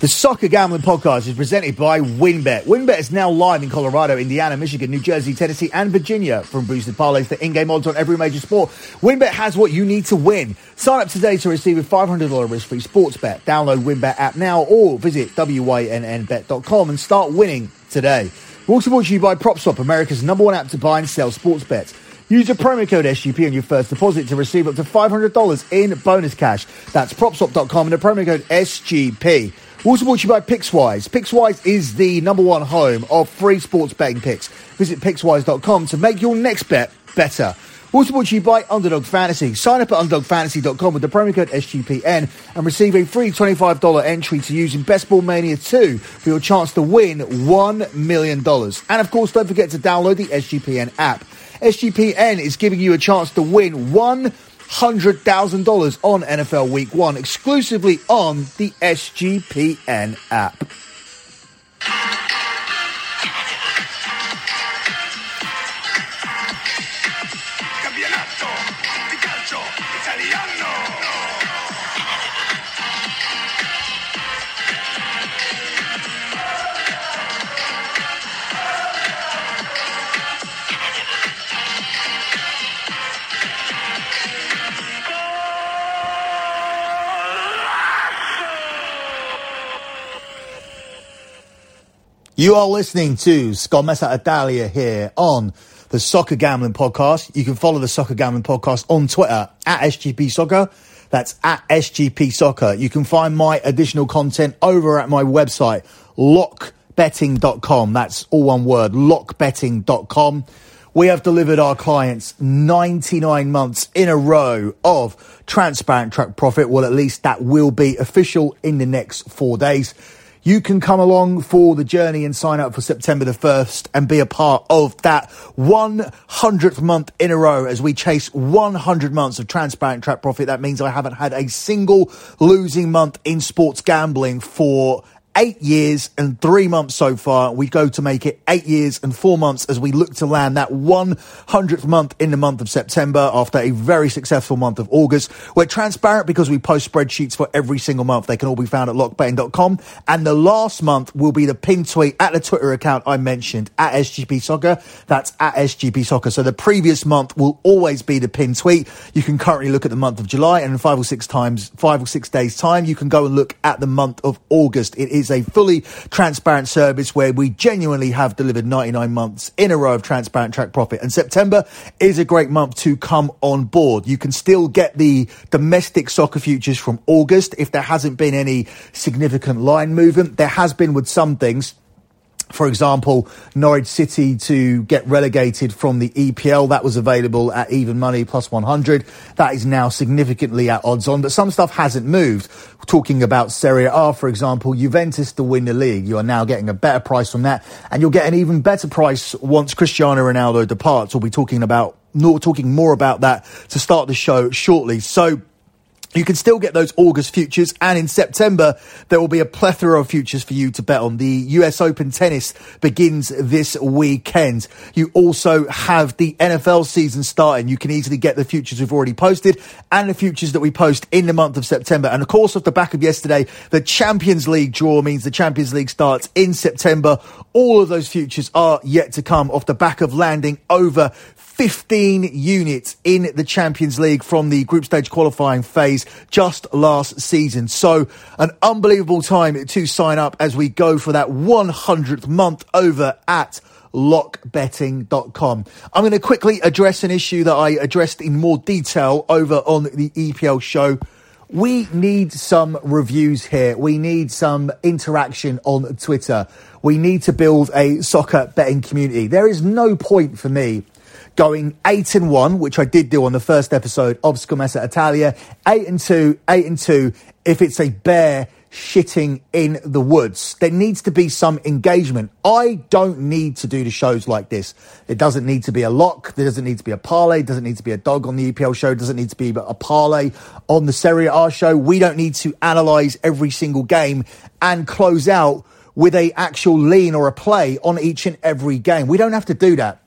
The Soccer Gambling Podcast is presented by WynnBET. WynnBET is now live in Colorado, Indiana, Michigan, New Jersey, Tennessee, and Virginia. From boosted parlays to in-game odds on every major sport, WynnBET has what you need to win. Sign up today to receive a $500 risk-free sports bet. Download WynnBET app now or visit wynnbet.com and start winning today. We're also brought to you by PropSwap, America's number one app to buy and sell sports bets. Use the promo code SGP on your first deposit to receive up to $500 in bonus cash. That's propswap.com and the promo code SGP. Also brought to you by Pickswise. Pickswise is the number one home of free sports betting picks. Visit pickswise.com to make your next bet better. Also brought to you by Underdog Fantasy. Sign up at underdogfantasy.com with the promo code SGPN and receive a free $25 entry to use in Best Ball Mania 2 for your chance to win $1 million. And of course, don't forget to download the SGPN app. SGPN is giving you a chance to win one $100,000 on NFL Week 1 exclusively on the SGPN app. You are listening to Scommessa Italia here on the Soccer Gambling Podcast. You can follow the Soccer Gambling Podcast on Twitter at SGP Soccer. That's at SGP Soccer. You can find my additional content over at my website, lockbetting.com. That's all one word, lockbetting.com. We have delivered our clients 99 months in a row of transparent track profit. Well, at least that will be official in the next four days. You can come along for the journey and sign up for September the 1st and be a part of that 100th month in a row as we chase 100 months of transparent track profit. That means I haven't had a single losing month in sports gambling for eight years and three months so far. We go to make it eight years and four months as we look to land that 100th month in the month of September after a very successful month of August. We're transparent because we post spreadsheets for every single month. They can all be found at lockbetting.com. And the last month will be the pin tweet at the Twitter account I mentioned at SGP Soccer. That's at SGP Soccer. So the previous month will always be the pin tweet. You can currently look at the month of July and in five or six times, five or six days time, you can go and look at the month of August. It is a fully transparent service where we genuinely have delivered 99 months in a row of transparent track profit. And September is a great month to come on board. You can still get the domestic soccer futures from August if there hasn't been any significant line movement. There has been with some things for example, Norwich City to get relegated from the EPL. That was available at even money plus 100. That is now significantly at odds on, but some stuff hasn't moved. Talking about Serie A, for example, Juventus to win the league. You are now getting a better price from that, and you'll get an even better price once Cristiano Ronaldo departs. We'll be talking about, talking more about that to start the show shortly. So, you can still get those August futures, and in September, there will be a plethora of futures for you to bet on. The US Open tennis begins this weekend. You also have the NFL season starting. You can easily get the futures we've already posted and the futures that we post in the month of September. And of course, off the back of yesterday, the Champions League draw means the Champions League starts in September. All of those futures are yet to come off the back of landing over 15 units in the Champions League from the group stage qualifying phase just last season. So an unbelievable time to sign up as we go for that 100th month over at lockbetting.com. I'm going to quickly address an issue that I addressed in more detail over on the EPL show. We need some reviews here. We need some interaction on Twitter. We need to build a soccer betting community. There is no point for me going eight and one, which I did do on the first episode of Scommessa Italia, eight and two, eight and two, if it's a bear shitting in the woods. There needs to be some engagement. I don't need to do the shows like this. It doesn't need to be a lock. There doesn't need to be a parlay. Doesn't need to be a dog on the EPL show. Doesn't need to be a parlay on the Serie A show. We don't need to analyze every single game and close out with a actual lean or a play on each and every game. We don't have to do that.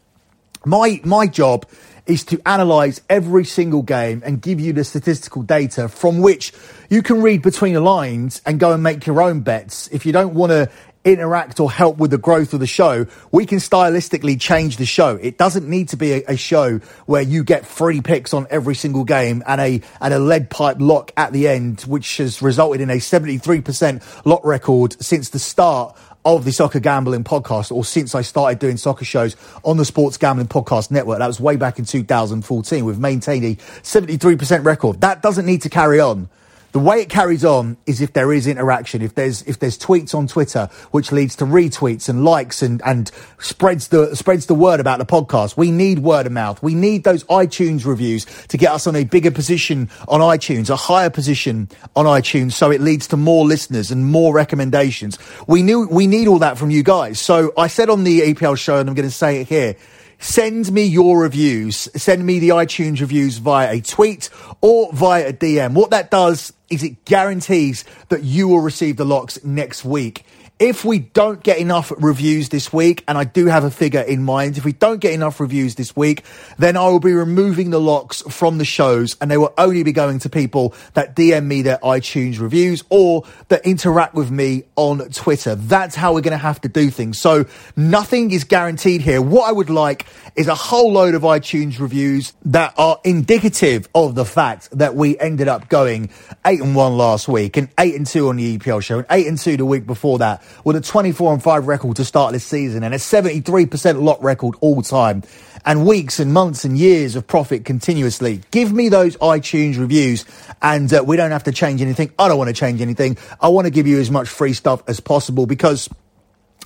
My my job is to analyze every single game and give you the statistical data from which you can read between the lines and go and make your own bets. If you don't want to interact or help with the growth of the show, we can stylistically change the show. It doesn't need to be a, a, show where you get free picks on every single game and a and a lead pipe lock at the end, which has resulted in a 73% lock record since the start of the Soccer Gambling podcast, or since I started doing soccer shows on the Sports Gambling Podcast Network. That was way back in 2014. We've maintained a 73% record. That doesn't need to carry on. The way it carries on is if there is interaction, if there's if there's tweets on Twitter, which leads to retweets and likes and and spreads the spreads the word about the podcast. We need word of mouth. We need those iTunes reviews to get us on a bigger position on iTunes, a higher position on iTunes, so it leads to more listeners and more recommendations. We knew we need all that from you guys. So I said on the EPL show, and I'm going to say it here send me your reviews. Send me the iTunes reviews via a tweet or via a DM. What that does is it guarantees that you will receive the locks next week. If we don't get enough reviews this week, and I do have a figure in mind, if we don't get enough reviews this week, then I will be removing the locks from the shows and they will only be going to people that DM me their iTunes reviews or that interact with me on Twitter. That's how we're going to have to do things. So nothing is guaranteed here. What I would like is a whole load of iTunes reviews that are indicative of the fact that we ended up going eight and one last week and eight and two on the EPL show and eight and two the week before that with a 24 and 5 record to start this season and a 73% lock record all time and weeks and months and years of profit continuously. Give me those iTunes reviews and uh, we don't have to change anything. I don't want to change anything. I want to give you as much free stuff as possible because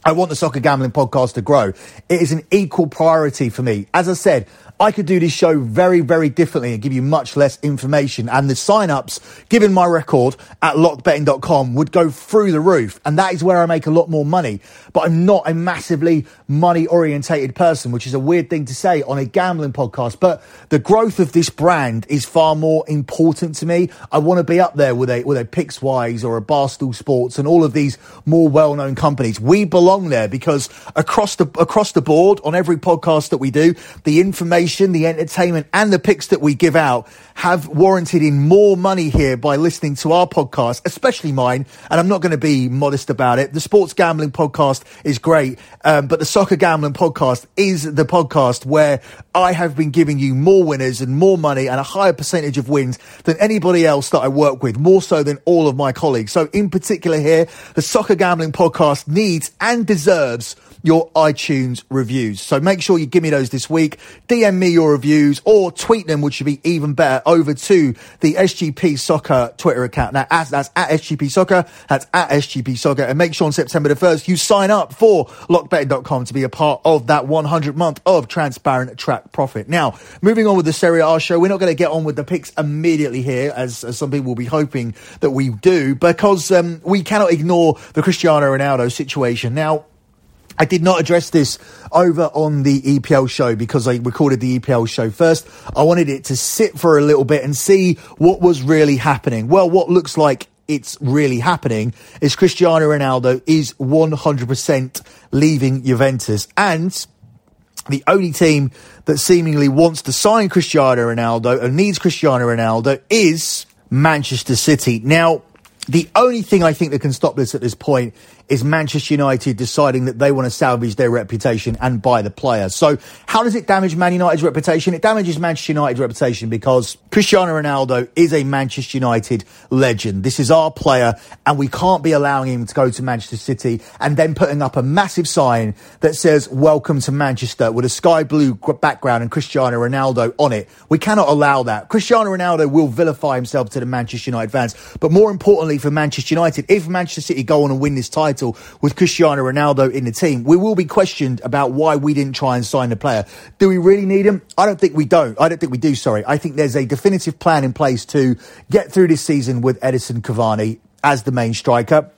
I want the soccer gambling podcast to grow. It is an equal priority for me. As I said, I could do this show very, very differently and give you much less information. And the sign-ups, given my record at lockbetting.com, would go through the roof. And that is where I make a lot more money. But I'm not a massively money-orientated person, which is a weird thing to say on a gambling podcast. But the growth of this brand is far more important to me. I want to be up there with a with a Pickswise or a Barstool Sports and all of these more well-known companies. We belong there because across the across the board on every podcast that we do, the information information, the entertainment, and the picks that we give out have warranted in more money here by listening to our podcast, especially mine. And I'm not going to be modest about it. The sports gambling podcast is great, um, but the soccer gambling podcast is the podcast where I have been giving you more winners and more money and a higher percentage of wins than anybody else that I work with, more so than all of my colleagues. So in particular here, the soccer gambling podcast needs and deserves your iTunes reviews. So make sure you give me those this week. DM me your reviews or tweet them, which would be even better, over to the SGP Soccer Twitter account. Now, that's, that's at SGP Soccer. That's at SGP Soccer. And make sure on September the 1st, you sign up for lockbetting.com to be a part of that 100 month of transparent track profit. Now, moving on with the Serie A show, we're not going to get on with the picks immediately here, as, as some people will be hoping that we do, because um, we cannot ignore the Cristiano Ronaldo situation. Now, I did not address this over on the EPL show because I recorded the EPL show first. I wanted it to sit for a little bit and see what was really happening. Well, what looks like it's really happening is Cristiano Ronaldo is 100% leaving Juventus and the only team that seemingly wants to sign Cristiano Ronaldo and needs Cristiano Ronaldo is Manchester City. Now, the only thing I think that can stop this at this point is Manchester United deciding that they want to salvage their reputation and buy the player. So how does it damage Man United's reputation? It damages Manchester United's reputation because Cristiano Ronaldo is a Manchester United legend. This is our player and we can't be allowing him to go to Manchester City and then putting up a massive sign that says welcome to Manchester with a sky blue background and Cristiano Ronaldo on it. We cannot allow that. Cristiano Ronaldo will vilify himself to the Manchester United fans. But more importantly for Manchester United, if Manchester City go on and win this title, title with Cristiano Ronaldo in the team, we will be questioned about why we didn't try and sign the player. Do we really need him? I don't think we don't. I don't think we do, sorry. I think there's a definitive plan in place to get through this season with Edinson Cavani as the main striker.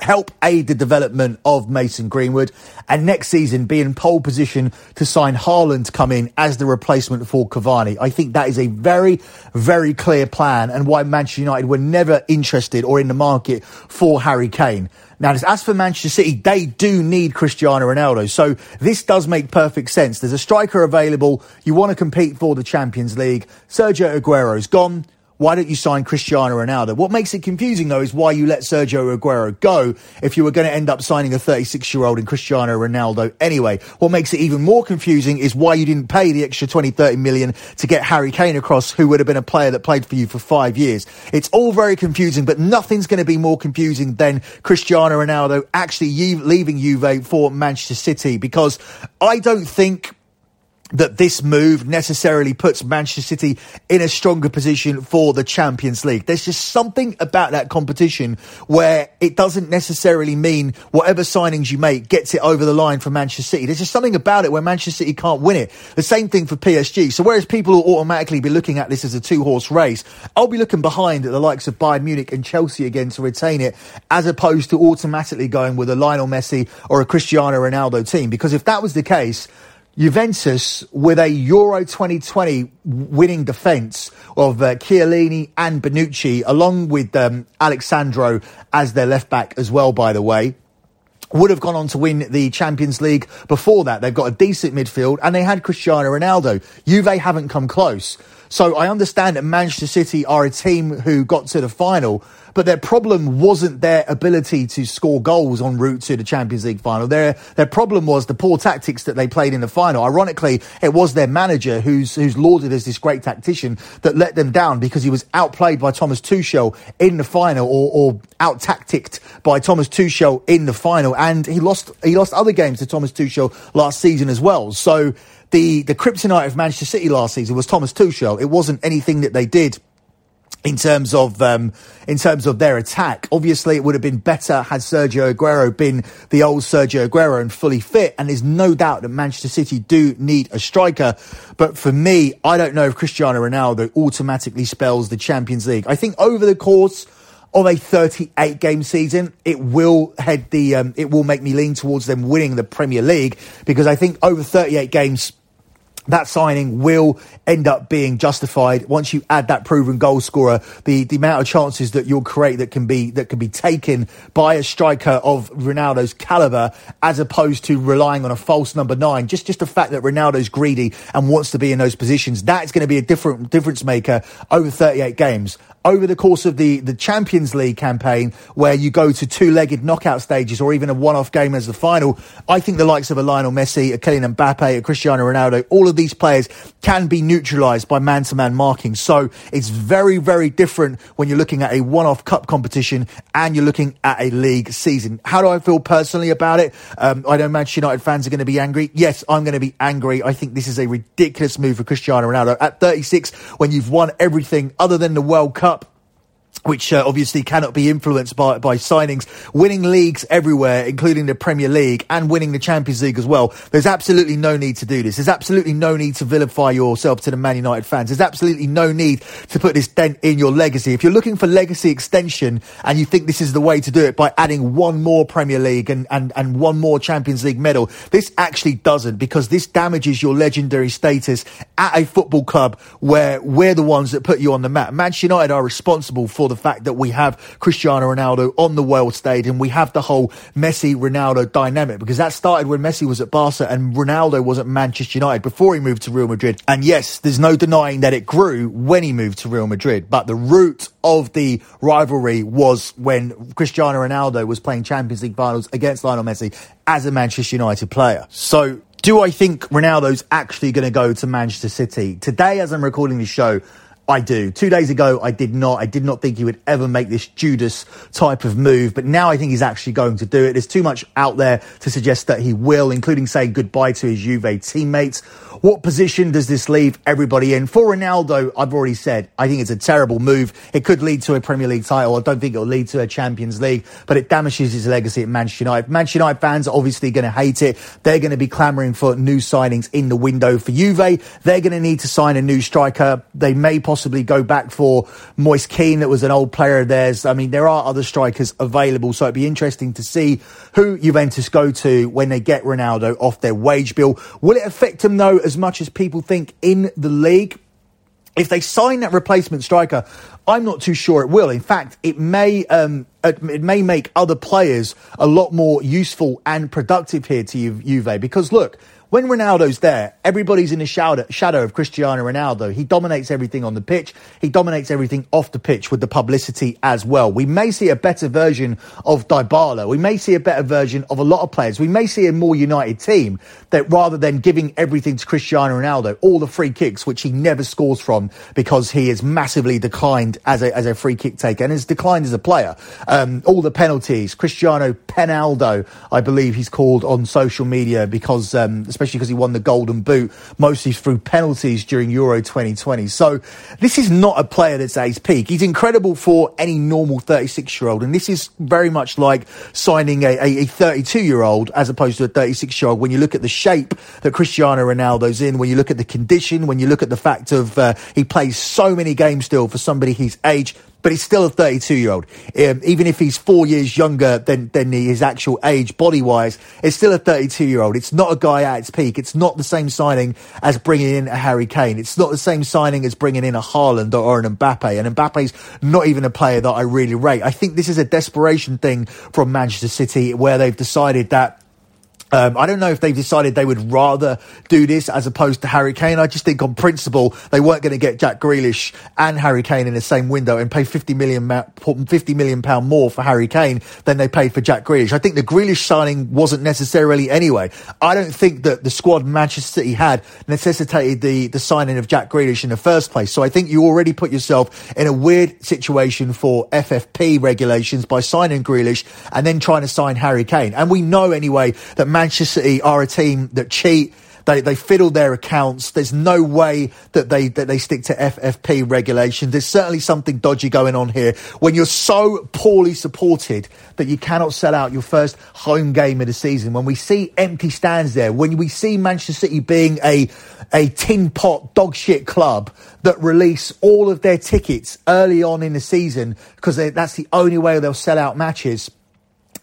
help aid the development of Mason Greenwood, and next season be in pole position to sign Haaland to come in as the replacement for Cavani. I think that is a very, very clear plan and why Manchester United were never interested or in the market for Harry Kane. Now, as for Manchester City, they do need Cristiano Ronaldo. So this does make perfect sense. There's a striker available. You want to compete for the Champions League. Sergio Aguero's gone. Why don't you sign Cristiano Ronaldo? What makes it confusing though is why you let Sergio Aguero go if you were going to end up signing a 36 year old in Cristiano Ronaldo anyway. What makes it even more confusing is why you didn't pay the extra 20, 30 million to get Harry Kane across, who would have been a player that played for you for five years. It's all very confusing, but nothing's going to be more confusing than Cristiano Ronaldo actually leaving Juve for Manchester City because I don't think that this move necessarily puts Manchester City in a stronger position for the Champions League. There's just something about that competition where it doesn't necessarily mean whatever signings you make gets it over the line for Manchester City. There's just something about it where Manchester City can't win it. The same thing for PSG. So whereas people will automatically be looking at this as a two horse race, I'll be looking behind at the likes of Bayern Munich and Chelsea again to retain it as opposed to automatically going with a Lionel Messi or a Cristiano Ronaldo team. Because if that was the case, Juventus with a Euro 2020 winning defence of uh, Chiellini and Bonucci, along with um, Alex Sandro as their left back as well, by the way. Would have gone on to win the Champions League before that. They've got a decent midfield and they had Cristiano Ronaldo. Juve haven't come close. So I understand that Manchester City are a team who got to the final, but their problem wasn't their ability to score goals en route to the Champions League final. Their their problem was the poor tactics that they played in the final. Ironically, it was their manager who's who's lauded as this great tactician that let them down because he was outplayed by Thomas Tuchel in the final or, or out tacticked by Thomas Tuchel in the final, and he lost he lost other games to Thomas Tuchel last season as well. So the the kryptonite of Manchester City last season was Thomas Tuchel. It wasn't anything that they did in terms of um, in terms of their attack. Obviously, it would have been better had Sergio Aguero been the old Sergio Aguero and fully fit. And there's no doubt that Manchester City do need a striker. But for me, I don't know if Cristiano Ronaldo automatically spells the Champions League. I think over the course of a 38 game season, it will head the um, it will make me lean towards them winning the Premier League because I think over 38 games that signing will end up being justified once you add that proven goal scorer. The the amount of chances that you'll create that can be that can be taken by a striker of Ronaldo's caliber, as opposed to relying on a false number nine. Just just the fact that Ronaldo's greedy and wants to be in those positions, that's going to be a different difference maker over 38 games over the course of the, the Champions League campaign, where you go to two legged knockout stages or even a one off game as the final, I think the likes of a Lionel Messi, a Kylian Mbappe, a Cristiano Ronaldo, all of these players can be neutralised by man to man marking. So it's very, very different when you're looking at a one off cup competition and you're looking at a league season. How do I feel personally about it? Um, I know Manchester United fans are going to be angry. Yes, I'm going to be angry. I think this is a ridiculous move for Cristiano Ronaldo. At 36, when you've won everything other than the World Cup, which uh, obviously cannot be influenced by, by signings, winning leagues everywhere, including the Premier League and winning the Champions League as well. There's absolutely no need to do this. There's absolutely no need to vilify yourself to the Man United fans. There's absolutely no need to put this dent in your legacy. If you're looking for legacy extension and you think this is the way to do it by adding one more Premier League and, and, and one more Champions League medal, this actually doesn't because this damages your legendary status at a football club where we're the ones that put you on the map. Manchester United are responsible for the the fact that we have Cristiano Ronaldo on the world stage and we have the whole Messi Ronaldo dynamic because that started when Messi was at Barca and Ronaldo was at Manchester United before he moved to Real Madrid. And yes, there's no denying that it grew when he moved to Real Madrid, but the root of the rivalry was when Cristiano Ronaldo was playing Champions League finals against Lionel Messi as a Manchester United player. So do I think Ronaldo's actually going to go to Manchester City? Today, as I'm recording this show, I do. Two days ago, I did not. I did not think he would ever make this Judas type of move, but now I think he's actually going to do it. There's too much out there to suggest that he will, including saying goodbye to his Juve teammates. What position does this leave everybody in? For Ronaldo, I've already said, I think it's a terrible move. It could lead to a Premier League title. I don't think it'll lead to a Champions League, but it damages his legacy at Manchester United. Manchester United fans are obviously going to hate it. They're going to be clamouring for new signings in the window for Juve. They're going to need to sign a new striker. They may possibly possibly go back for Moise Kean, that was an old player of theirs. I mean, there are other strikers available, so it'd be interesting to see who Juventus go to when they get Ronaldo off their wage bill. Will it affect them though as much as people think in the league? If they sign that replacement striker, I'm not too sure it will. In fact, it may um, it may make other players a lot more useful and productive here to Juve because look, when Ronaldo's there, everybody's in the shadow, of Cristiano Ronaldo. He dominates everything on the pitch. He dominates everything off the pitch with the publicity as well. We may see a better version of Dybala. We may see a better version of a lot of players. We may see a more united team that rather than giving everything to Cristiano Ronaldo, all the free kicks, which he never scores from because he has massively declined as a, as a free kick taker and has declined as a player. Um, all the penalties, Cristiano Penaldo, I believe he's called on social media because, um, especially because he won the Golden Boot mostly through penalties during Euro 2020. So this is not a player that's at his peak. He's incredible for any normal 36 year old, and this is very much like signing a, a 32 year old as opposed to a 36 year old. When you look at the shape that Cristiano Ronaldo's in, when you look at the condition, when you look at the fact of uh, he plays so many games still for somebody his age but he's still a 32 year old. Um, even if he's four years younger than, than his actual age, body wise, it's still a 32 year old. It's not a guy at its peak. It's not the same signing as bringing in a Harry Kane. It's not the same signing as bringing in a Haaland or an Mbappe. And Mbappe's not even a player that I really rate. I think this is a desperation thing from Manchester City where they've decided that um, I don't know if they've decided they would rather do this as opposed to Harry Kane. I just think on principle they weren't going to get Jack Grealish and Harry Kane in the same window and pay 50 million, 50 million pound more for Harry Kane than they paid for Jack Grealish. I think the Grealish signing wasn't necessarily anyway. I don't think that the squad Manchester City had necessitated the, the signing of Jack Grealish in the first place. So I think you already put yourself in a weird situation for FFP regulations by signing Grealish and then trying to sign Harry Kane. And we know anyway that Manchester City are a team that cheat. They, they fiddle their accounts. There's no way that they that they stick to FFP regulations. There's certainly something dodgy going on here. When you're so poorly supported that you cannot sell out your first home game of the season, when we see empty stands there, when we see Manchester City being a a tin pot dog shit club that release all of their tickets early on in the season because that's the only way they'll sell out matches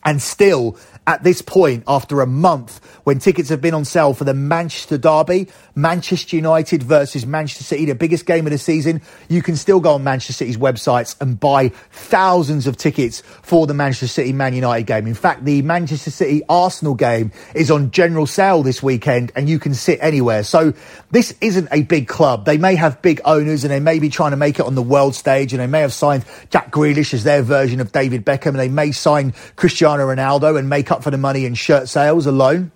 and still at this point, after a month, when tickets have been on sale for the Manchester Derby, Manchester United versus Manchester City, the biggest game of the season, you can still go on Manchester City's websites and buy thousands of tickets for the Manchester City Man United game. In fact, the Manchester City Arsenal game is on general sale this weekend and you can sit anywhere. So this isn't a big club. They may have big owners and they may be trying to make it on the world stage and they may have signed Jack Grealish as their version of David Beckham and they may sign Cristiano Ronaldo and make up for the money in shirt sales alone.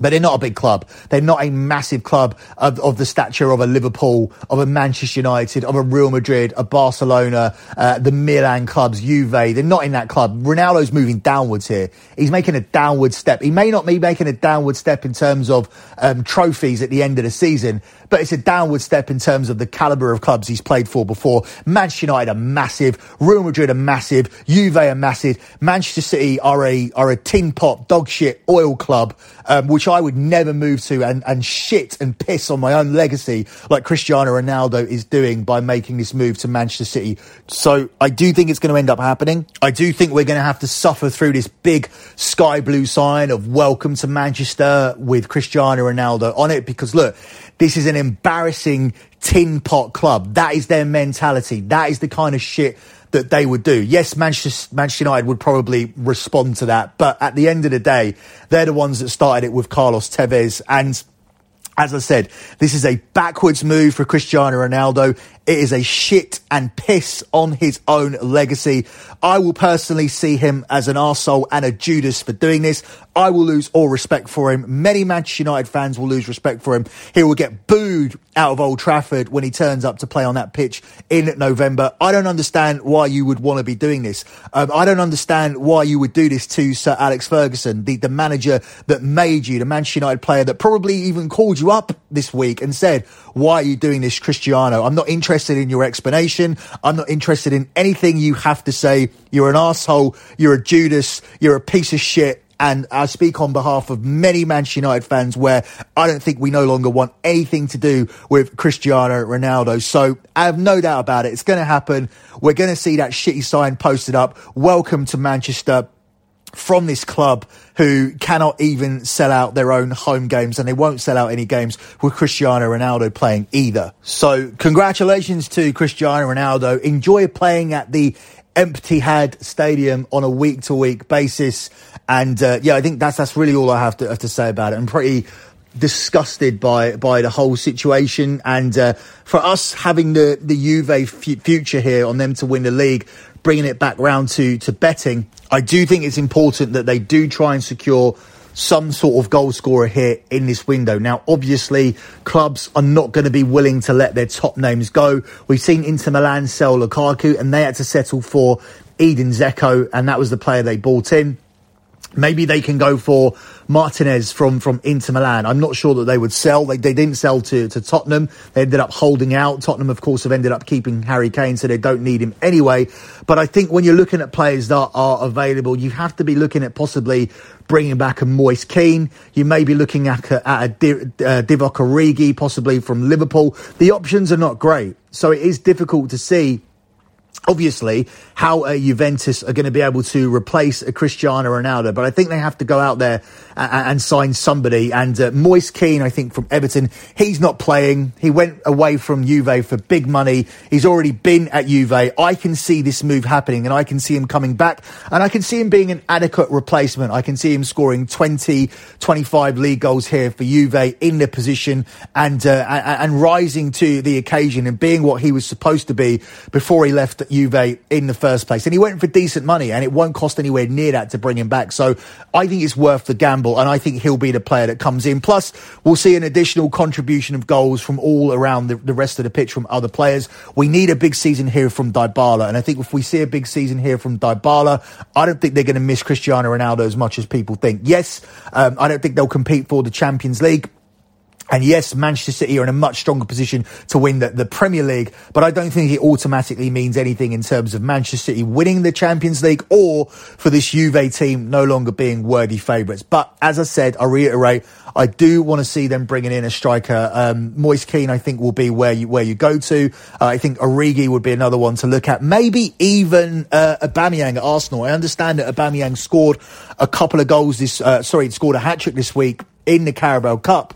But they're not a big club. They're not a massive club of, of the stature of a Liverpool, of a Manchester United, of a Real Madrid, a Barcelona, uh, the Milan clubs, Juve. They're not in that club. Ronaldo's moving downwards here. He's making a downward step. He may not be making a downward step in terms of um, trophies at the end of the season, but it's a downward step in terms of the caliber of clubs he's played for before. Manchester United are massive, Real Madrid are massive, Juve are massive, Manchester City are a are a tin pot dog shit oil club, um, which I would never move to and, and shit and piss on my own legacy like Cristiano Ronaldo is doing by making this move to Manchester City. So I do think it's going to end up happening. I do think we're going to have to suffer through this big sky blue sign of welcome to Manchester with Cristiano Ronaldo on it because look, this is an embarrassing tin pot club. That is their mentality. That is the kind of shit that they would do. Yes, Manchester, Manchester United would probably respond to that, but at the end of the day, they're the ones that started it with Carlos Tevez and as I said, this is a backwards move for Cristiano Ronaldo. It is a shit and piss on his own legacy. I will personally see him as an arsehole and a Judas for doing this. I will lose all respect for him. Many Manchester United fans will lose respect for him. He will get booed out of Old Trafford when he turns up to play on that pitch in November. I don't understand why you would want to be doing this. Um, I don't understand why you would do this to Sir Alex Ferguson, the, the manager that made you, the Manchester United player that probably even called you up this week and said, why are you doing this, Cristiano? I'm not interested in your explanation. I'm not interested in anything you have to say. You're an asshole. You're a Judas. You're a piece of shit and I speak on behalf of many Manchester United fans where I don't think we no longer want anything to do with Cristiano Ronaldo. So I have no doubt about it. It's going to happen. We're going to see that shitty sign posted up. Welcome to Manchester from this club who cannot even sell out their own home games and they won't sell out any games with Cristiano Ronaldo playing either. So congratulations to Cristiano Ronaldo. Enjoy playing at the Etihad Stadium on a week to week basis. And uh, yeah, I think that's that's really all I have to have to say about it. I'm pretty disgusted by by the whole situation, and uh, for us having the the Juve f- future here on them to win the league, bringing it back round to to betting, I do think it's important that they do try and secure some sort of goal scorer here in this window. Now, obviously, clubs are not going to be willing to let their top names go. We've seen Inter Milan sell Lukaku, and they had to settle for Edin Dzeko, and that was the player they bought in. Maybe they can go for Martinez from, from Inter Milan. I'm not sure that they would sell. They, they didn't sell to, to Tottenham. They ended up holding out. Tottenham, of course, have ended up keeping Harry Kane, so they don't need him anyway. But I think when you're looking at players that are available, you have to be looking at possibly bringing back a Moise Kean. You may be looking at a, at a uh, Divock Origi, possibly from Liverpool. The options are not great. So it is difficult to see obviously how uh, Juventus are going to be able to replace a Cristiano Ronaldo, but I think they have to go out there and, and sign somebody. And uh, Moise Kean, I think from Everton, he's not playing. He went away from Juve for big money. He's already been at Juve. I can see this move happening, and I can see him coming back, and I can see him being an adequate replacement. I can see him scoring 20, 25 league goals here for Juve in the position and uh, and rising to the occasion and being what he was supposed to be before he left Juve in the first place. And he went for decent money, and it won't cost anywhere near that to bring him back. So I think it's worth the gamble, and I think he'll be the player that comes in. Plus, we'll see an additional contribution of goals from all around the, the rest of the pitch from other players. We need a big season here from Dybala, and I think if we see a big season here from Dybala, I don't think they're going to miss Cristiano Ronaldo as much as people think. Yes, um, I don't think they'll compete for the Champions League. And yes, Manchester City are in a much stronger position to win the, the, Premier League, but I don't think it automatically means anything in terms of Manchester City winning the Champions League or for this Juve team no longer being worthy favourites. But as I said, I reiterate, I do want to see them bringing in a striker. Um, Moise Kean, I think, will be where you where you go to. Uh, I think Origi would be another one to look at. Maybe even uh, Aubameyang at Arsenal. I understand that Aubameyang scored a couple of goals this. Uh, sorry, scored a hat trick this week in the Carabao Cup.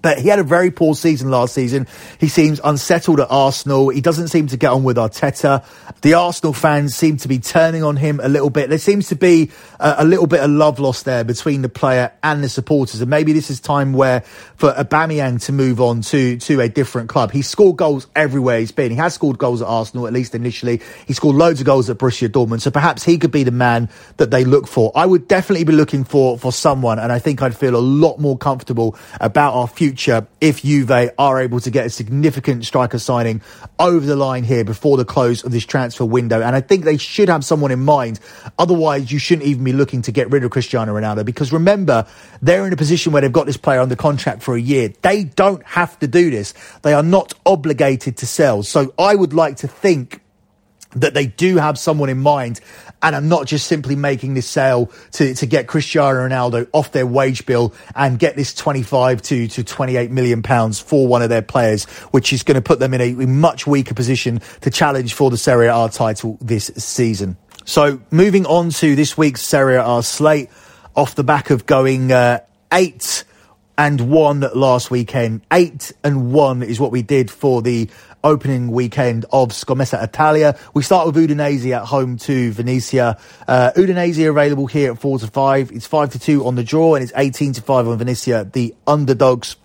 But he had a very poor season last season. He seems unsettled at Arsenal. He doesn't seem to get on with Arteta. The Arsenal fans seem to be turning on him a little bit. There seems to be a, a little bit of love lost there between the player and the supporters. And maybe this is time where for Aubameyang to move on to, to a different club. He scored goals everywhere he's been. He has scored goals at Arsenal, at least initially. He scored loads of goals at Borussia Dortmund. So perhaps he could be the man that they look for. I would definitely be looking for, for someone. And I think I'd feel a lot more comfortable about our future future if Juve are able to get a significant striker signing over the line here before the close of this transfer window. And I think they should have someone in mind. Otherwise, you shouldn't even be looking to get rid of Cristiano Ronaldo because remember, they're in a position where they've got this player under contract for a year. They don't have to do this. They are not obligated to sell. So I would like to think that they do have someone in mind and are not just simply making this sale to, to get Cristiano Ronaldo off their wage bill and get this 25 to, to 28 million pounds for one of their players, which is going to put them in a, a much weaker position to challenge for the Serie A title this season. So moving on to this week's Serie A slate off the back of going uh, eight and one last weekend. Eight and one is what we did for the opening weekend of Scommessa Italia. We start with Udinese at home to Venezia. Uh, Udinese available here at 4 to 5. It's 5 to 2 on the draw and it's 18 to 5 on Venezia, the underdogs.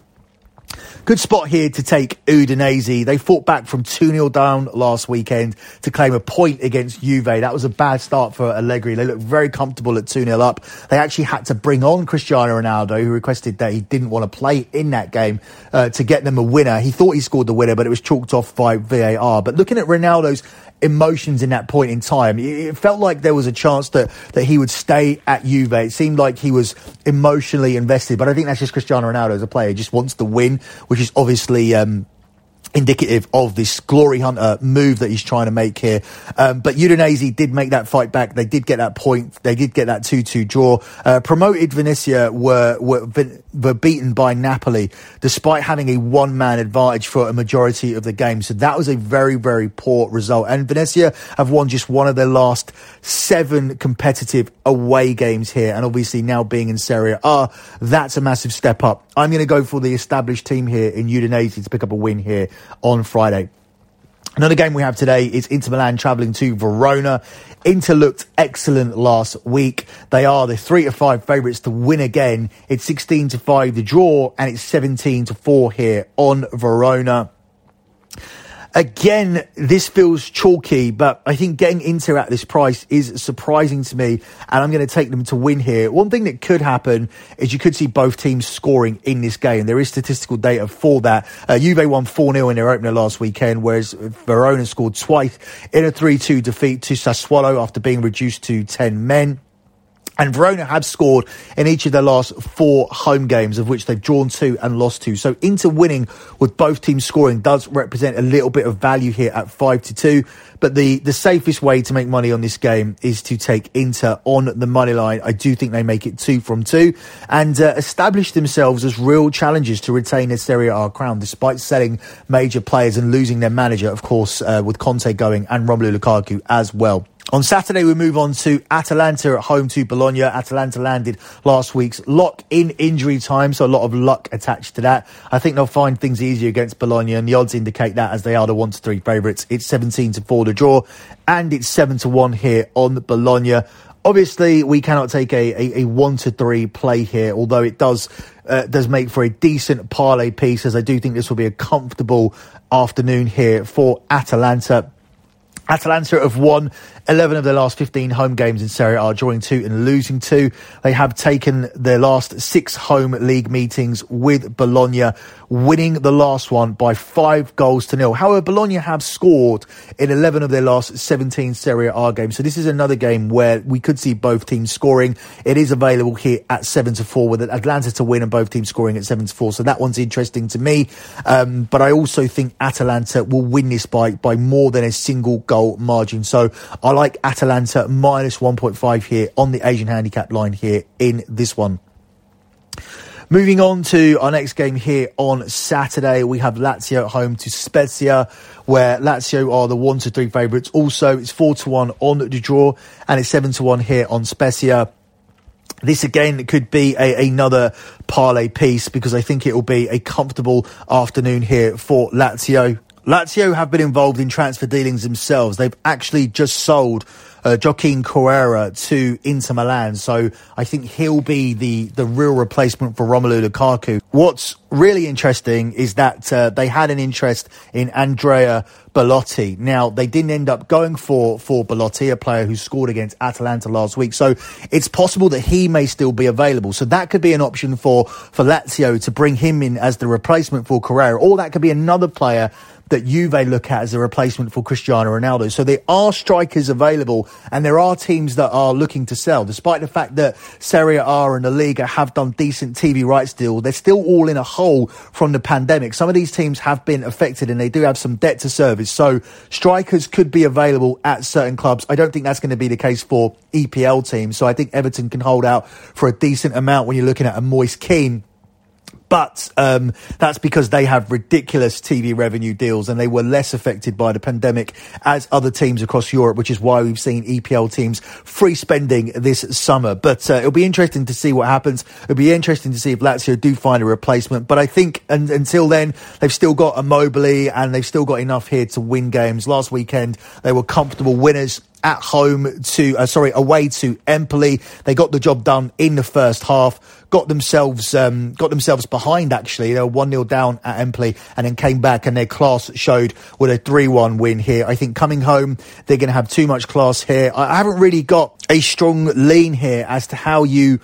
Good spot here to take Udinese. They fought back from 2-0 down last weekend to claim a point against Juve. That was a bad start for Allegri. They looked very comfortable at 2-0 up. They actually had to bring on Cristiano Ronaldo, who requested that he didn't want to play in that game uh, to get them a winner. He thought he scored the winner, but it was chalked off by VAR. But looking at Ronaldo's emotions in that point in time. It felt like there was a chance that, that he would stay at Juve. It seemed like he was emotionally invested, but I think that's just Cristiano Ronaldo as a player. He just wants to win, which is obviously, um, indicative of this glory hunter move that he's trying to make here. Um, but Udinese did make that fight back. They did get that point. They did get that 2-2 draw. Uh, promoted Venezia were, were, were beaten by Napoli despite having a one-man advantage for a majority of the game. So that was a very, very poor result. And Venezia have won just one of their last seven competitive away games here. And obviously now being in Serie A, that's a massive step up. I'm going to go for the established team here in Udinese to pick up a win here on Friday. Another game we have today is Inter Milan travelling to Verona. Inter looked excellent last week. They are the three to five favourites to win again. It's 16 to five the draw and it's 17 to four here on Verona. Again, this feels chalky, but I think getting Inter at this price is surprising to me, and I'm going to take them to win here. One thing that could happen is you could see both teams scoring in this game. There is statistical data for that. Uh, Juve won 4 0 in their opener last weekend, whereas Verona scored twice in a 3 2 defeat to Sassuolo after being reduced to 10 men. And Verona have scored in each of their last four home games, of which they've drawn two and lost two. So Inter winning with both teams scoring does represent a little bit of value here at five to two. But the, the safest way to make money on this game is to take Inter on the money line. I do think they make it two from two and uh, establish themselves as real challengers to retain their Serie A crown, despite selling major players and losing their manager, of course, uh, with Conte going and Romelu Lukaku as well. On Saturday, we move on to Atalanta at home to Bologna. Atalanta landed last week's lock in injury time, so a lot of luck attached to that. I think they'll find things easier against Bologna, and the odds indicate that as they are the one to three favourites. It's 17 to 4 to draw, and it's 7 to 1 here on Bologna. Obviously, we cannot take a, a, a one to three play here, although it does uh, does make for a decent parlay piece, as I do think this will be a comfortable afternoon here for Atalanta. Atalanta have won 11 of their last 15 home games in Serie A, drawing two and losing two. They have taken their last six home league meetings with Bologna, winning the last one by five goals to nil. However, Bologna have scored in 11 of their last 17 Serie A games. So this is another game where we could see both teams scoring. It is available here at 7 to 4 with Atalanta to win and both teams scoring at 7 to 4. So that one's interesting to me. Um, but I also think Atalanta will win this by, by more than a single goal margin. So I like Atalanta minus 1.5 here on the Asian handicap line here in this one. Moving on to our next game here on Saturday, we have Lazio at home to Spezia, where Lazio are the one to three favourites. Also, it's four to one on the draw, and it's seven to one here on Spezia. This again could be a, another parlay piece because I think it will be a comfortable afternoon here for Lazio. Lazio have been involved in transfer dealings themselves. They've actually just sold uh, Joaquin Correa to Inter Milan. So I think he'll be the, the real replacement for Romelu Lukaku. What's really interesting is that uh, they had an interest in Andrea Belotti. Now, they didn't end up going for, for Belotti, a player who scored against Atalanta last week. So it's possible that he may still be available. So that could be an option for, for Lazio to bring him in as the replacement for Correa. Or that could be another player that Juve look at as a replacement for Cristiano Ronaldo. So there are strikers available and there are teams that are looking to sell. Despite the fact that Serie A and the Liga have done decent TV rights deal, they're still all in a hole from the pandemic. Some of these teams have been affected and they do have some debt to service. So strikers could be available at certain clubs. I don't think that's going to be the case for EPL teams. So I think Everton can hold out for a decent amount when you're looking at a Moise Kean but um, that's because they have ridiculous TV revenue deals and they were less affected by the pandemic as other teams across Europe, which is why we've seen EPL teams free spending this summer. But uh, it'll be interesting to see what happens. It'll be interesting to see if Lazio do find a replacement. But I think and, until then, they've still got Immobile and they've still got enough here to win games. Last weekend, they were comfortable winners at home to, uh, sorry, away to Empoli. They got the job done in the first half, got themselves, um, got themselves behind actually. They were 1 0 down at Empoli and then came back and their class showed with a 3 1 win here. I think coming home, they're going to have too much class here. I haven't really got a strong lean here as to how you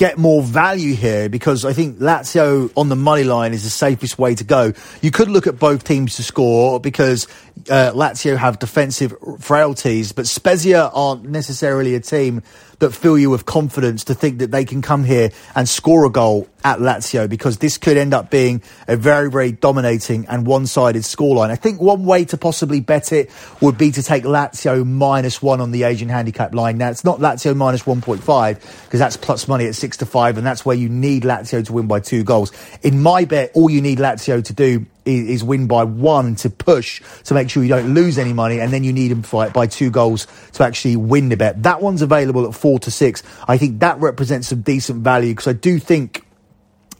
get more value here because I think Lazio on the money line is the safest way to go. You could look at both teams to score because uh, Lazio have defensive frailties, but Spezia aren't necessarily a team that fill you with confidence to think that they can come here and score a goal at Lazio because this could end up being a very, very dominating and one-sided scoreline. I think one way to possibly bet it would be to take Lazio minus one on the Asian handicap line. Now, it's not Lazio minus 1.5 because that's plus money at six to five, and that's where you need Lazio to win by two goals. In my bet, all you need Lazio to do is, win by one to push to make sure you don't lose any money, and then you need them fight by two goals to actually win the bet. That one's available at four to six. I think that represents some decent value because I do think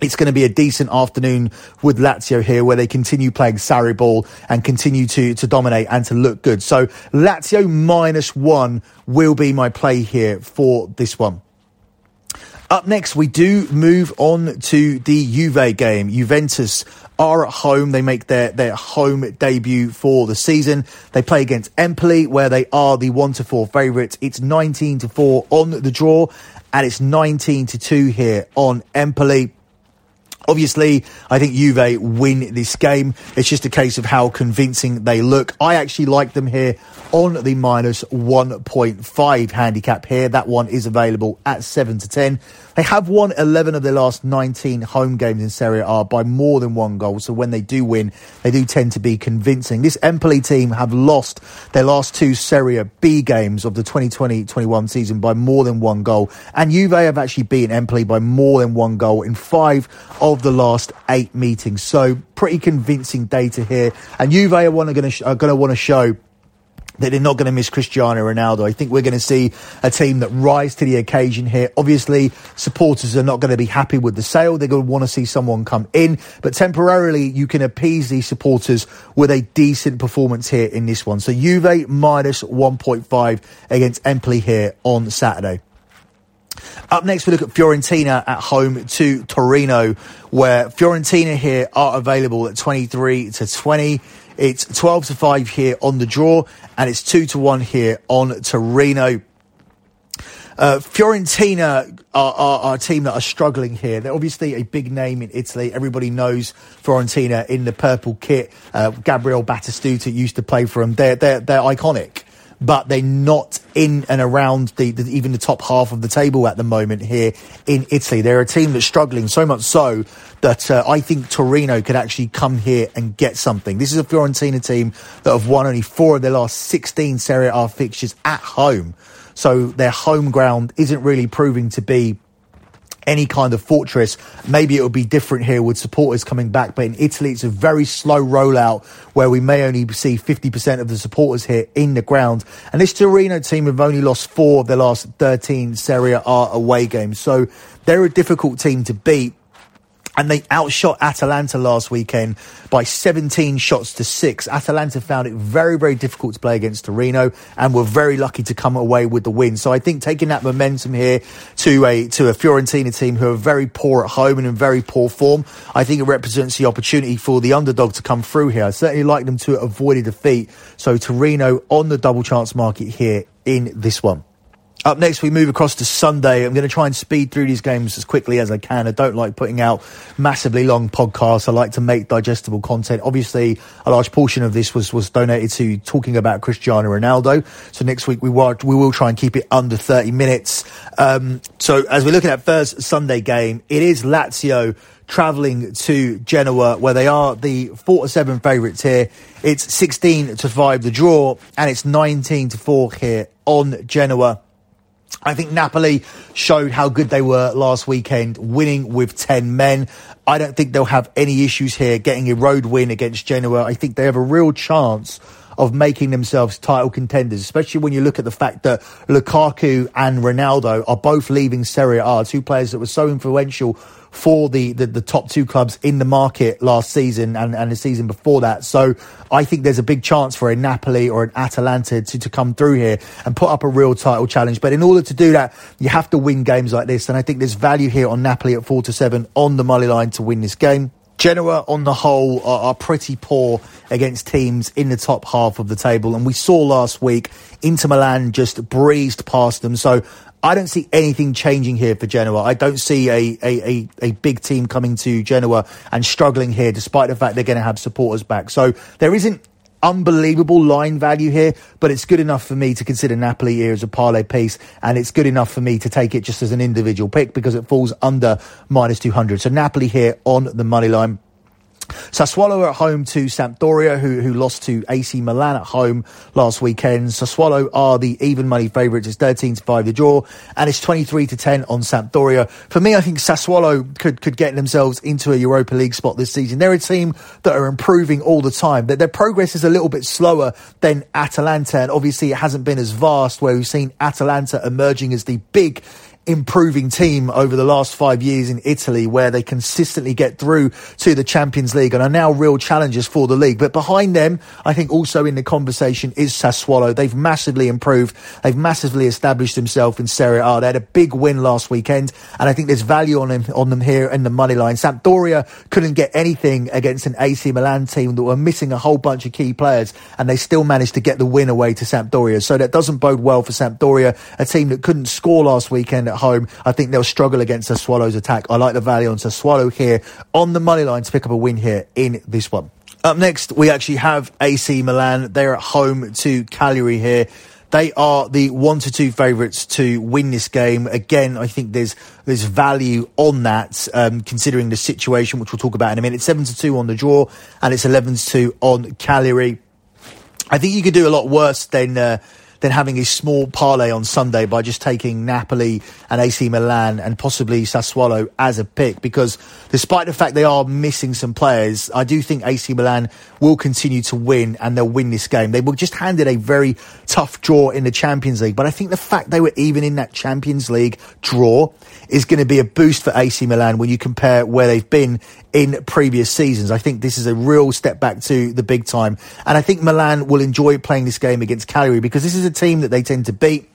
it's going to be a decent afternoon with Lazio here where they continue playing Sarri ball and continue to, to dominate and to look good. So Lazio minus one will be my play here for this one. Up next, we do move on to the Juve game. Juventus are at home. They make their, their home debut for the season. They play against Empoli, where they are the 1 to 4 favourites. It's 19 to 4 on the draw, and it's 19 to 2 here on Empoli. Obviously, I think Juve win this game. It's just a case of how convincing they look. I actually like them here on the minus 1.5 handicap here. That one is available at 7 to 10. They have won 11 of their last 19 home games in Serie A by more than one goal. So when they do win, they do tend to be convincing. This Empoli team have lost their last two Serie B games of the 2020-21 season by more than one goal. And Juve have actually beaten Empoli by more than one goal in five of the last eight meetings. So pretty convincing data here. And Juve are going to want to show that they're not going to miss Cristiano Ronaldo. I think we're going to see a team that rise to the occasion here. Obviously, supporters are not going to be happy with the sale. They're going to want to see someone come in, but temporarily you can appease these supporters with a decent performance here in this one. So Juve minus 1.5 against Empoli here on Saturday. Up next, we look at Fiorentina at home to Torino, where Fiorentina here are available at 23 to 20. It's 12 to 5 here on the draw, and it's 2 to 1 here on Torino. Uh, Fiorentina are, are, are, a team that are struggling here. They're obviously a big name in Italy. Everybody knows Fiorentina in the purple kit. Uh, Gabriel Batistuta used to play for them. They're, they're, they're iconic but they're not in and around the, the, even the top half of the table at the moment here in Italy. They're a team that's struggling so much so that uh, I think Torino could actually come here and get something. This is a Fiorentina team that have won only four of their last 16 Serie A fixtures at home. So their home ground isn't really proving to be any kind of fortress. Maybe it would be different here with supporters coming back, but in Italy, it's a very slow rollout where we may only see 50% of the supporters here in the ground. And this Torino team have only lost four of their last 13 Serie A away games. So they're a difficult team to beat and they outshot Atalanta last weekend by 17 shots to six. Atalanta found it very, very difficult to play against Torino and were very lucky to come away with the win. So I think taking that momentum here to a, to a Fiorentina team who are very poor at home and in very poor form, I think it represents the opportunity for the underdog to come through here. I certainly like them to avoid a defeat. So Torino on the double chance market here in this one. Up next, we move across to Sunday. I'm going to try and speed through these games as quickly as I can. I don't like putting out massively long podcasts. I like to make digestible content. Obviously, a large portion of this was, was donated to talking about Cristiano Ronaldo. So next week we will, we will try and keep it under 30 minutes. Um, so as we're looking at first Sunday game, it is Lazio travelling to Genoa, where they are the four to seven favourites here. It's 16 to five the draw, and it's 19 to four here on Genoa. I think Napoli showed how good they were last weekend, winning with 10 men. I don't think they'll have any issues here getting a road win against Genoa. I think they have a real chance of making themselves title contenders, especially when you look at the fact that Lukaku and Ronaldo are both leaving Serie A, two players that were so influential for the, the, the, top two clubs in the market last season and, and the season before that. So I think there's a big chance for a Napoli or an Atalanta to, to come through here and put up a real title challenge. But in order to do that, you have to win games like this. And I think there's value here on Napoli at four to seven on the money line to win this game. Genoa, on the whole, are, are, pretty poor against teams in the top half of the table. And we saw last week, Inter Milan just breezed past them. So I don't see anything changing here for Genoa. I don't see a, a, a, a, big team coming to Genoa and struggling here, despite the fact they're going to have supporters back. So there isn't unbelievable line value here, but it's good enough for me to consider Napoli here as a parlay piece, and it's good enough for me to take it just as an individual pick because it falls under minus 200. So Napoli here on the money line. Sassuolo at home to Sampdoria, who, who lost to AC Milan at home last weekend. Sassuolo are the even money favourites. It's 13 to 5 the draw, and it's 23 to 10 on Sampdoria. For me, I think Sassuolo could, could get themselves into a Europa League spot this season. They're a team that are improving all the time. Their, their progress is a little bit slower than Atalanta, and obviously it hasn't been as vast where we've seen Atalanta emerging as the big improving team over the last five years in Italy, where they consistently get through to the Champions League and are now real challengers for the league. But behind them, I think also in the conversation is Sassuolo. They've massively improved. They've massively established themselves in Serie A. They had a big win last weekend, and I think there's value on them on them here in the money line. Sampdoria couldn't get anything against an AC Milan team that were missing a whole bunch of key players, and they still managed to get the win away to Sampdoria. So that doesn't bode well for Sampdoria, a team that couldn't score last weekend at home. I think they'll struggle against the Sassuolo's attack. I like the value on Sassuolo here on the money line to pick up a win here in this one. Up next, we actually have AC Milan. They're at home to Cagliari here. They are the one to two favourites to win this game. Again, I think there's there's value on that, um, considering the situation, which we'll talk about in a minute. Seven to two on the draw, and it's eleven to two on Cagliari. I think you could do a lot worse than uh, than having a small parlay on Sunday by just taking Napoli and AC Milan and possibly Sassuolo as a pick because despite the fact they are missing some players, I do think AC Milan will continue to win and they'll win this game. They were just handed a very tough draw in the Champions League, but I think the fact they were even in that Champions League draw is going to be a boost for AC Milan when you compare where they've been in previous seasons. I think this is a real step back to the big time. And I think Milan will enjoy playing this game against Cagliari because this is a team that they tend to beat.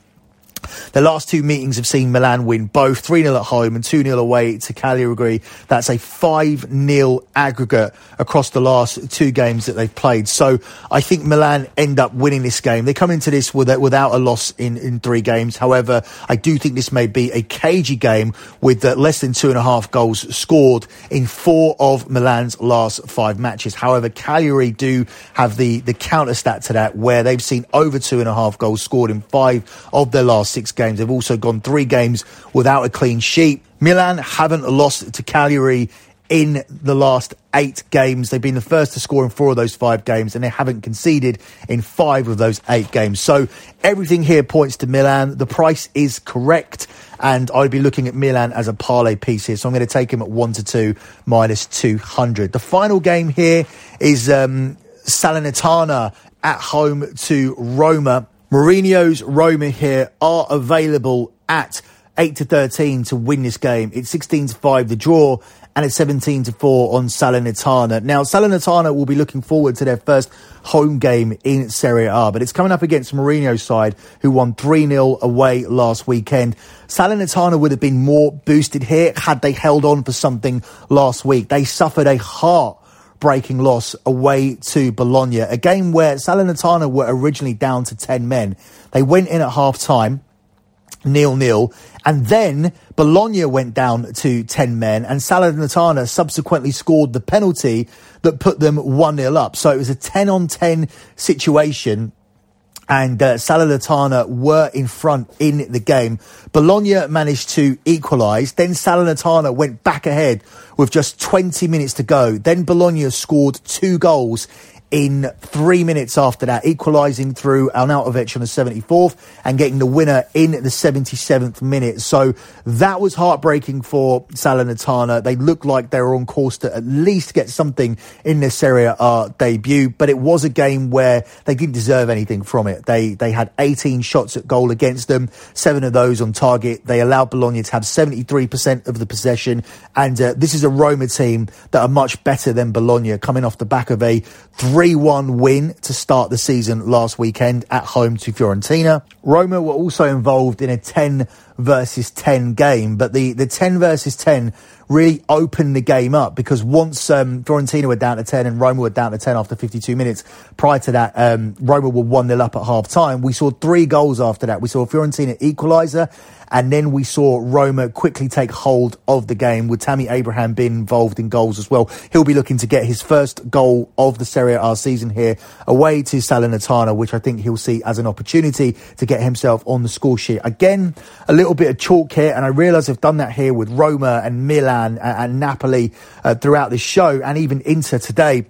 The last two meetings have seen Milan win both 3 0 at home and 2 0 away to Cagliari. That's a 5 0 aggregate across the last two games that they've played. So I think Milan end up winning this game. They come into this without a loss in, in three games. However, I do think this may be a cagey game with uh, less than two and a half goals scored in four of Milan's last five matches. However, Cagliari do have the, the counter stat to that where they've seen over two and a half goals scored in five of their last six games. They've also gone three games without a clean sheet. Milan haven't lost to Cagliari in the last eight games. They've been the first to score in four of those five games, and they haven't conceded in five of those eight games. So everything here points to Milan. The price is correct, and I'd be looking at Milan as a parlay piece here. So I'm going to take him at one to two minus 200. The final game here is um, Salernitana at home to Roma. Mourinho's Roma here are available at 8 to 13 to win this game. It's 16 to 5 the draw and it's 17 to 4 on Salernitana. Now, Salernitana will be looking forward to their first home game in Serie A, but it's coming up against Mourinho's side who won 3-0 away last weekend. Salernitana would have been more boosted here had they held on for something last week. They suffered a heart breaking loss away to Bologna, a game where Salernitana were originally down to 10 men. They went in at half time, nil nil, and then Bologna went down to 10 men, and Salernitana subsequently scored the penalty that put them 1 0 up. So it was a 10 on 10 situation and uh, Salernitana were in front in the game. Bologna managed to equalise. Then Salernitana went back ahead with just 20 minutes to go. Then Bologna scored two goals in three minutes after that, equalising through Arnautovic on the 74th and getting the winner in the 77th minute. So that was heartbreaking for Salernitana. They looked like they were on course to at least get something in their Serie A debut, but it was a game where they didn't deserve anything from it. They they had 18 shots at goal against them, seven of those on target. They allowed Bologna to have 73% of the possession, and uh, this is a Roma team that are much better than Bologna, coming off the back of a 3 1 win to start the season last weekend at home to Fiorentina. Roma were also involved in a 10 versus 10 game, but the, the 10 versus 10 really opened the game up because once um, Fiorentina were down to 10 and Roma were down to 10 after 52 minutes, prior to that, um, Roma were 1 0 up at half time. We saw three goals after that. We saw Fiorentina equaliser and then we saw Roma quickly take hold of the game with Tammy Abraham being involved in goals as well. He'll be looking to get his first goal of the Serie A season here away to Salernitana, which I think he'll see as an opportunity to get himself on the score sheet. Again, a little bit of chalk here, and I realise I've done that here with Roma and Milan and, and Napoli uh, throughout this show and even Inter today.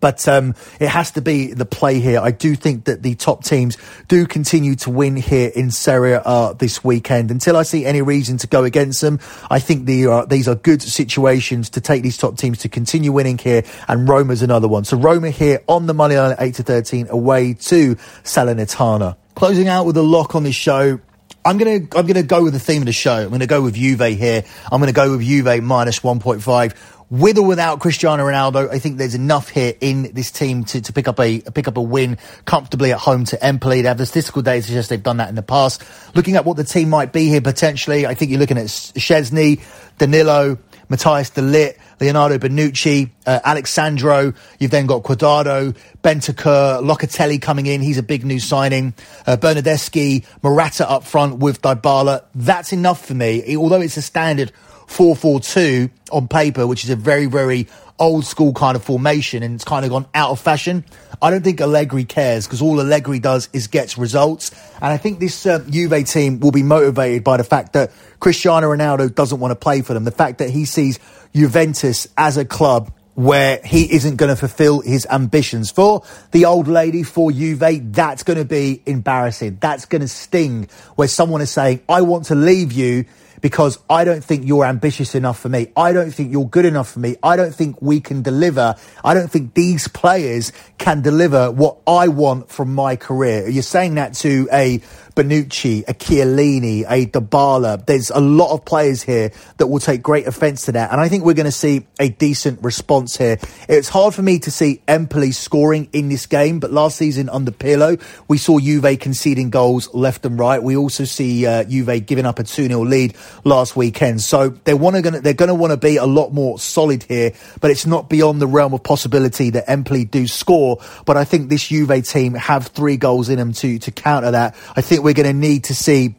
But um, it has to be the play here. I do think that the top teams do continue to win here in Serie A this weekend. Until I see any reason to go against them, I think the, uh, these are good situations to take these top teams to continue winning here. And Roma's another one. So Roma here on the money line at 8 to 13 away to Salernitana. Closing out with a lock on this show. I'm gonna I'm gonna go with the theme of the show. I'm gonna go with Juve here. I'm gonna go with Juve minus 1.5 with or without Cristiano Ronaldo, I think there's enough here in this team to, to pick up a pick up a win comfortably at home to Empoli. They have the statistical data to suggest they've done that in the past. Looking at what the team might be here potentially, I think you're looking at Szczesny, Danilo, Matthias de Ligt, Leonardo Bonucci, uh, Alex Sandro. You've then got Cuadrado, Bentancur, Locatelli coming in. He's a big new signing. Uh, Bernardeschi, Morata up front with Dybala. That's enough for me. Although it's a standard 4-4-2 on paper, which is a very, very old school kind of formation and it's kind of gone out of fashion. I don't think Allegri cares because all Allegri does is gets results. And I think this uh, Juve team will be motivated by the fact that Cristiano Ronaldo doesn't want to play for them. The fact that he sees Juventus as a club where he isn't going to fulfill his ambitions. For the old lady, for Juve, that's going to be embarrassing. That's going to sting where someone is saying, I want to leave you because I don't think you're ambitious enough for me. I don't think you're good enough for me. I don't think we can deliver. I don't think these players can deliver what I want from my career. You're saying that to a Bonucci, a Chiellini, a Dybala. There's a lot of players here that will take great offence to that. And I think we're going to see a decent response here. It's hard for me to see Empoli scoring in this game, but last season under Pirlo, we saw Juve conceding goals left and right. We also see uh, Juve giving up a 2-0 lead last weekend. So they're, wanna, gonna, they're going to want to be a lot more solid here, but it's not beyond the realm of possibility that Empoli do score. But I think this Juve team have three goals in them to, to counter that. I think we're going to need to see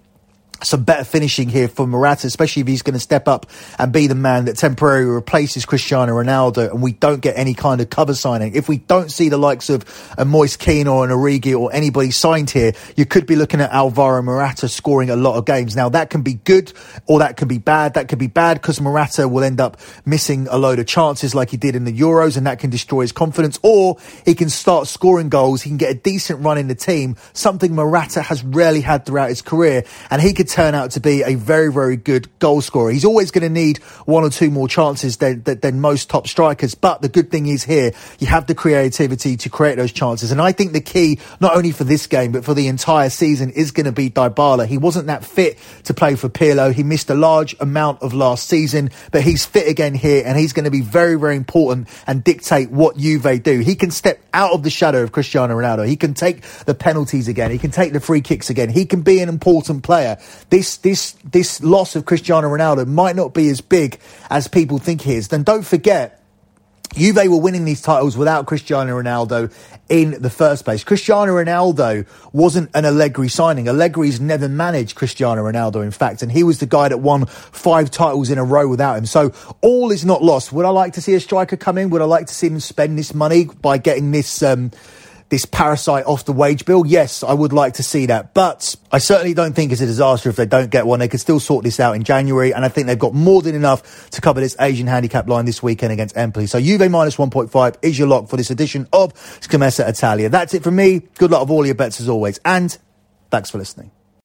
some better finishing here for Morata, especially if he's going to step up and be the man that temporarily replaces Cristiano Ronaldo and we don't get any kind of cover signing. If we don't see the likes of a Moise Kean or an Origi or anybody signed here, you could be looking at Alvaro Morata scoring a lot of games. Now that can be good or that can be bad. That could be bad because Morata will end up missing a load of chances like he did in the Euros and that can destroy his confidence or he can start scoring goals. He can get a decent run in the team, something Morata has rarely had throughout his career and he could turn out to be a very, very good goal scorer. He's always going to need one or two more chances than, than, than, most top strikers. But the good thing is here, you have the creativity to create those chances. And I think the key, not only for this game, but for the entire season is going to be Dybala. He wasn't that fit to play for Pirlo. He missed a large amount of last season, but he's fit again here and he's going to be very, very important and dictate what Juve do. He can step out of the shadow of Cristiano Ronaldo. He can take the penalties again. He can take the free kicks again. He can be an important player. This this this loss of Cristiano Ronaldo might not be as big as people think he is. Then don't forget Juve were winning these titles without Cristiano Ronaldo in the first place. Cristiano Ronaldo wasn't an Allegri signing. Allegri's never managed Cristiano Ronaldo, in fact, and he was the guy that won five titles in a row without him. So all is not lost. Would I like to see a striker come in? Would I like to see him spend this money by getting this um, this parasite off the wage bill? Yes, I would like to see that. But I certainly don't think it's a disaster if they don't get one. They could still sort this out in January. And I think they've got more than enough to cover this Asian handicap line this weekend against Empoli. So Juve minus 1.5 is your lock for this edition of Scamessa Italia. That's it from me. Good luck with all your bets as always. And thanks for listening.